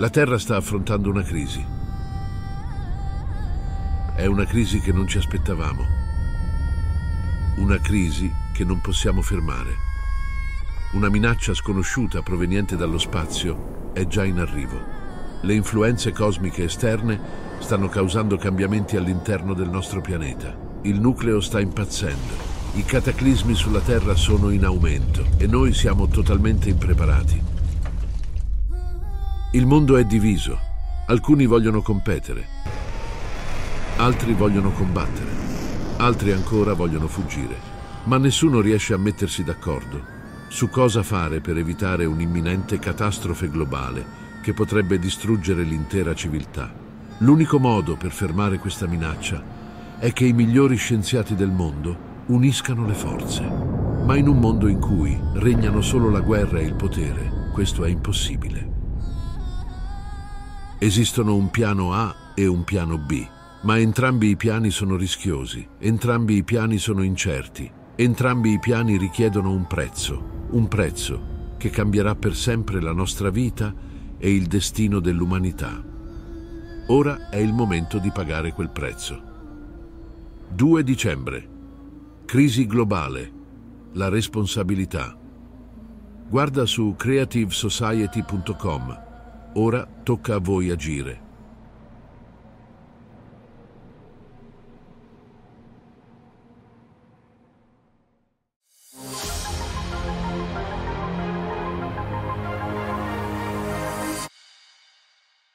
La Terra sta affrontando una crisi. È una crisi che non ci aspettavamo. Una crisi che non possiamo fermare. Una minaccia sconosciuta proveniente dallo spazio è già in arrivo. Le influenze cosmiche esterne stanno causando cambiamenti all'interno del nostro pianeta. Il nucleo sta impazzendo. I cataclismi sulla Terra sono in aumento e noi siamo totalmente impreparati. Il mondo è diviso. Alcuni vogliono competere, altri vogliono combattere, altri ancora vogliono fuggire. Ma nessuno riesce a mettersi d'accordo su cosa fare per evitare un'imminente catastrofe globale che potrebbe distruggere l'intera civiltà. L'unico modo per fermare questa minaccia è che i migliori scienziati del mondo uniscano le forze. Ma in un mondo in cui regnano solo la guerra e il potere, questo è impossibile. Esistono un piano A e un piano B, ma entrambi i piani sono rischiosi, entrambi i piani sono incerti, entrambi i piani richiedono un prezzo, un prezzo che cambierà per sempre la nostra vita e il destino dell'umanità. Ora è il momento di pagare quel prezzo. 2 dicembre Crisi globale. La responsabilità. Guarda su creativesociety.com. Ora tocca a voi agire.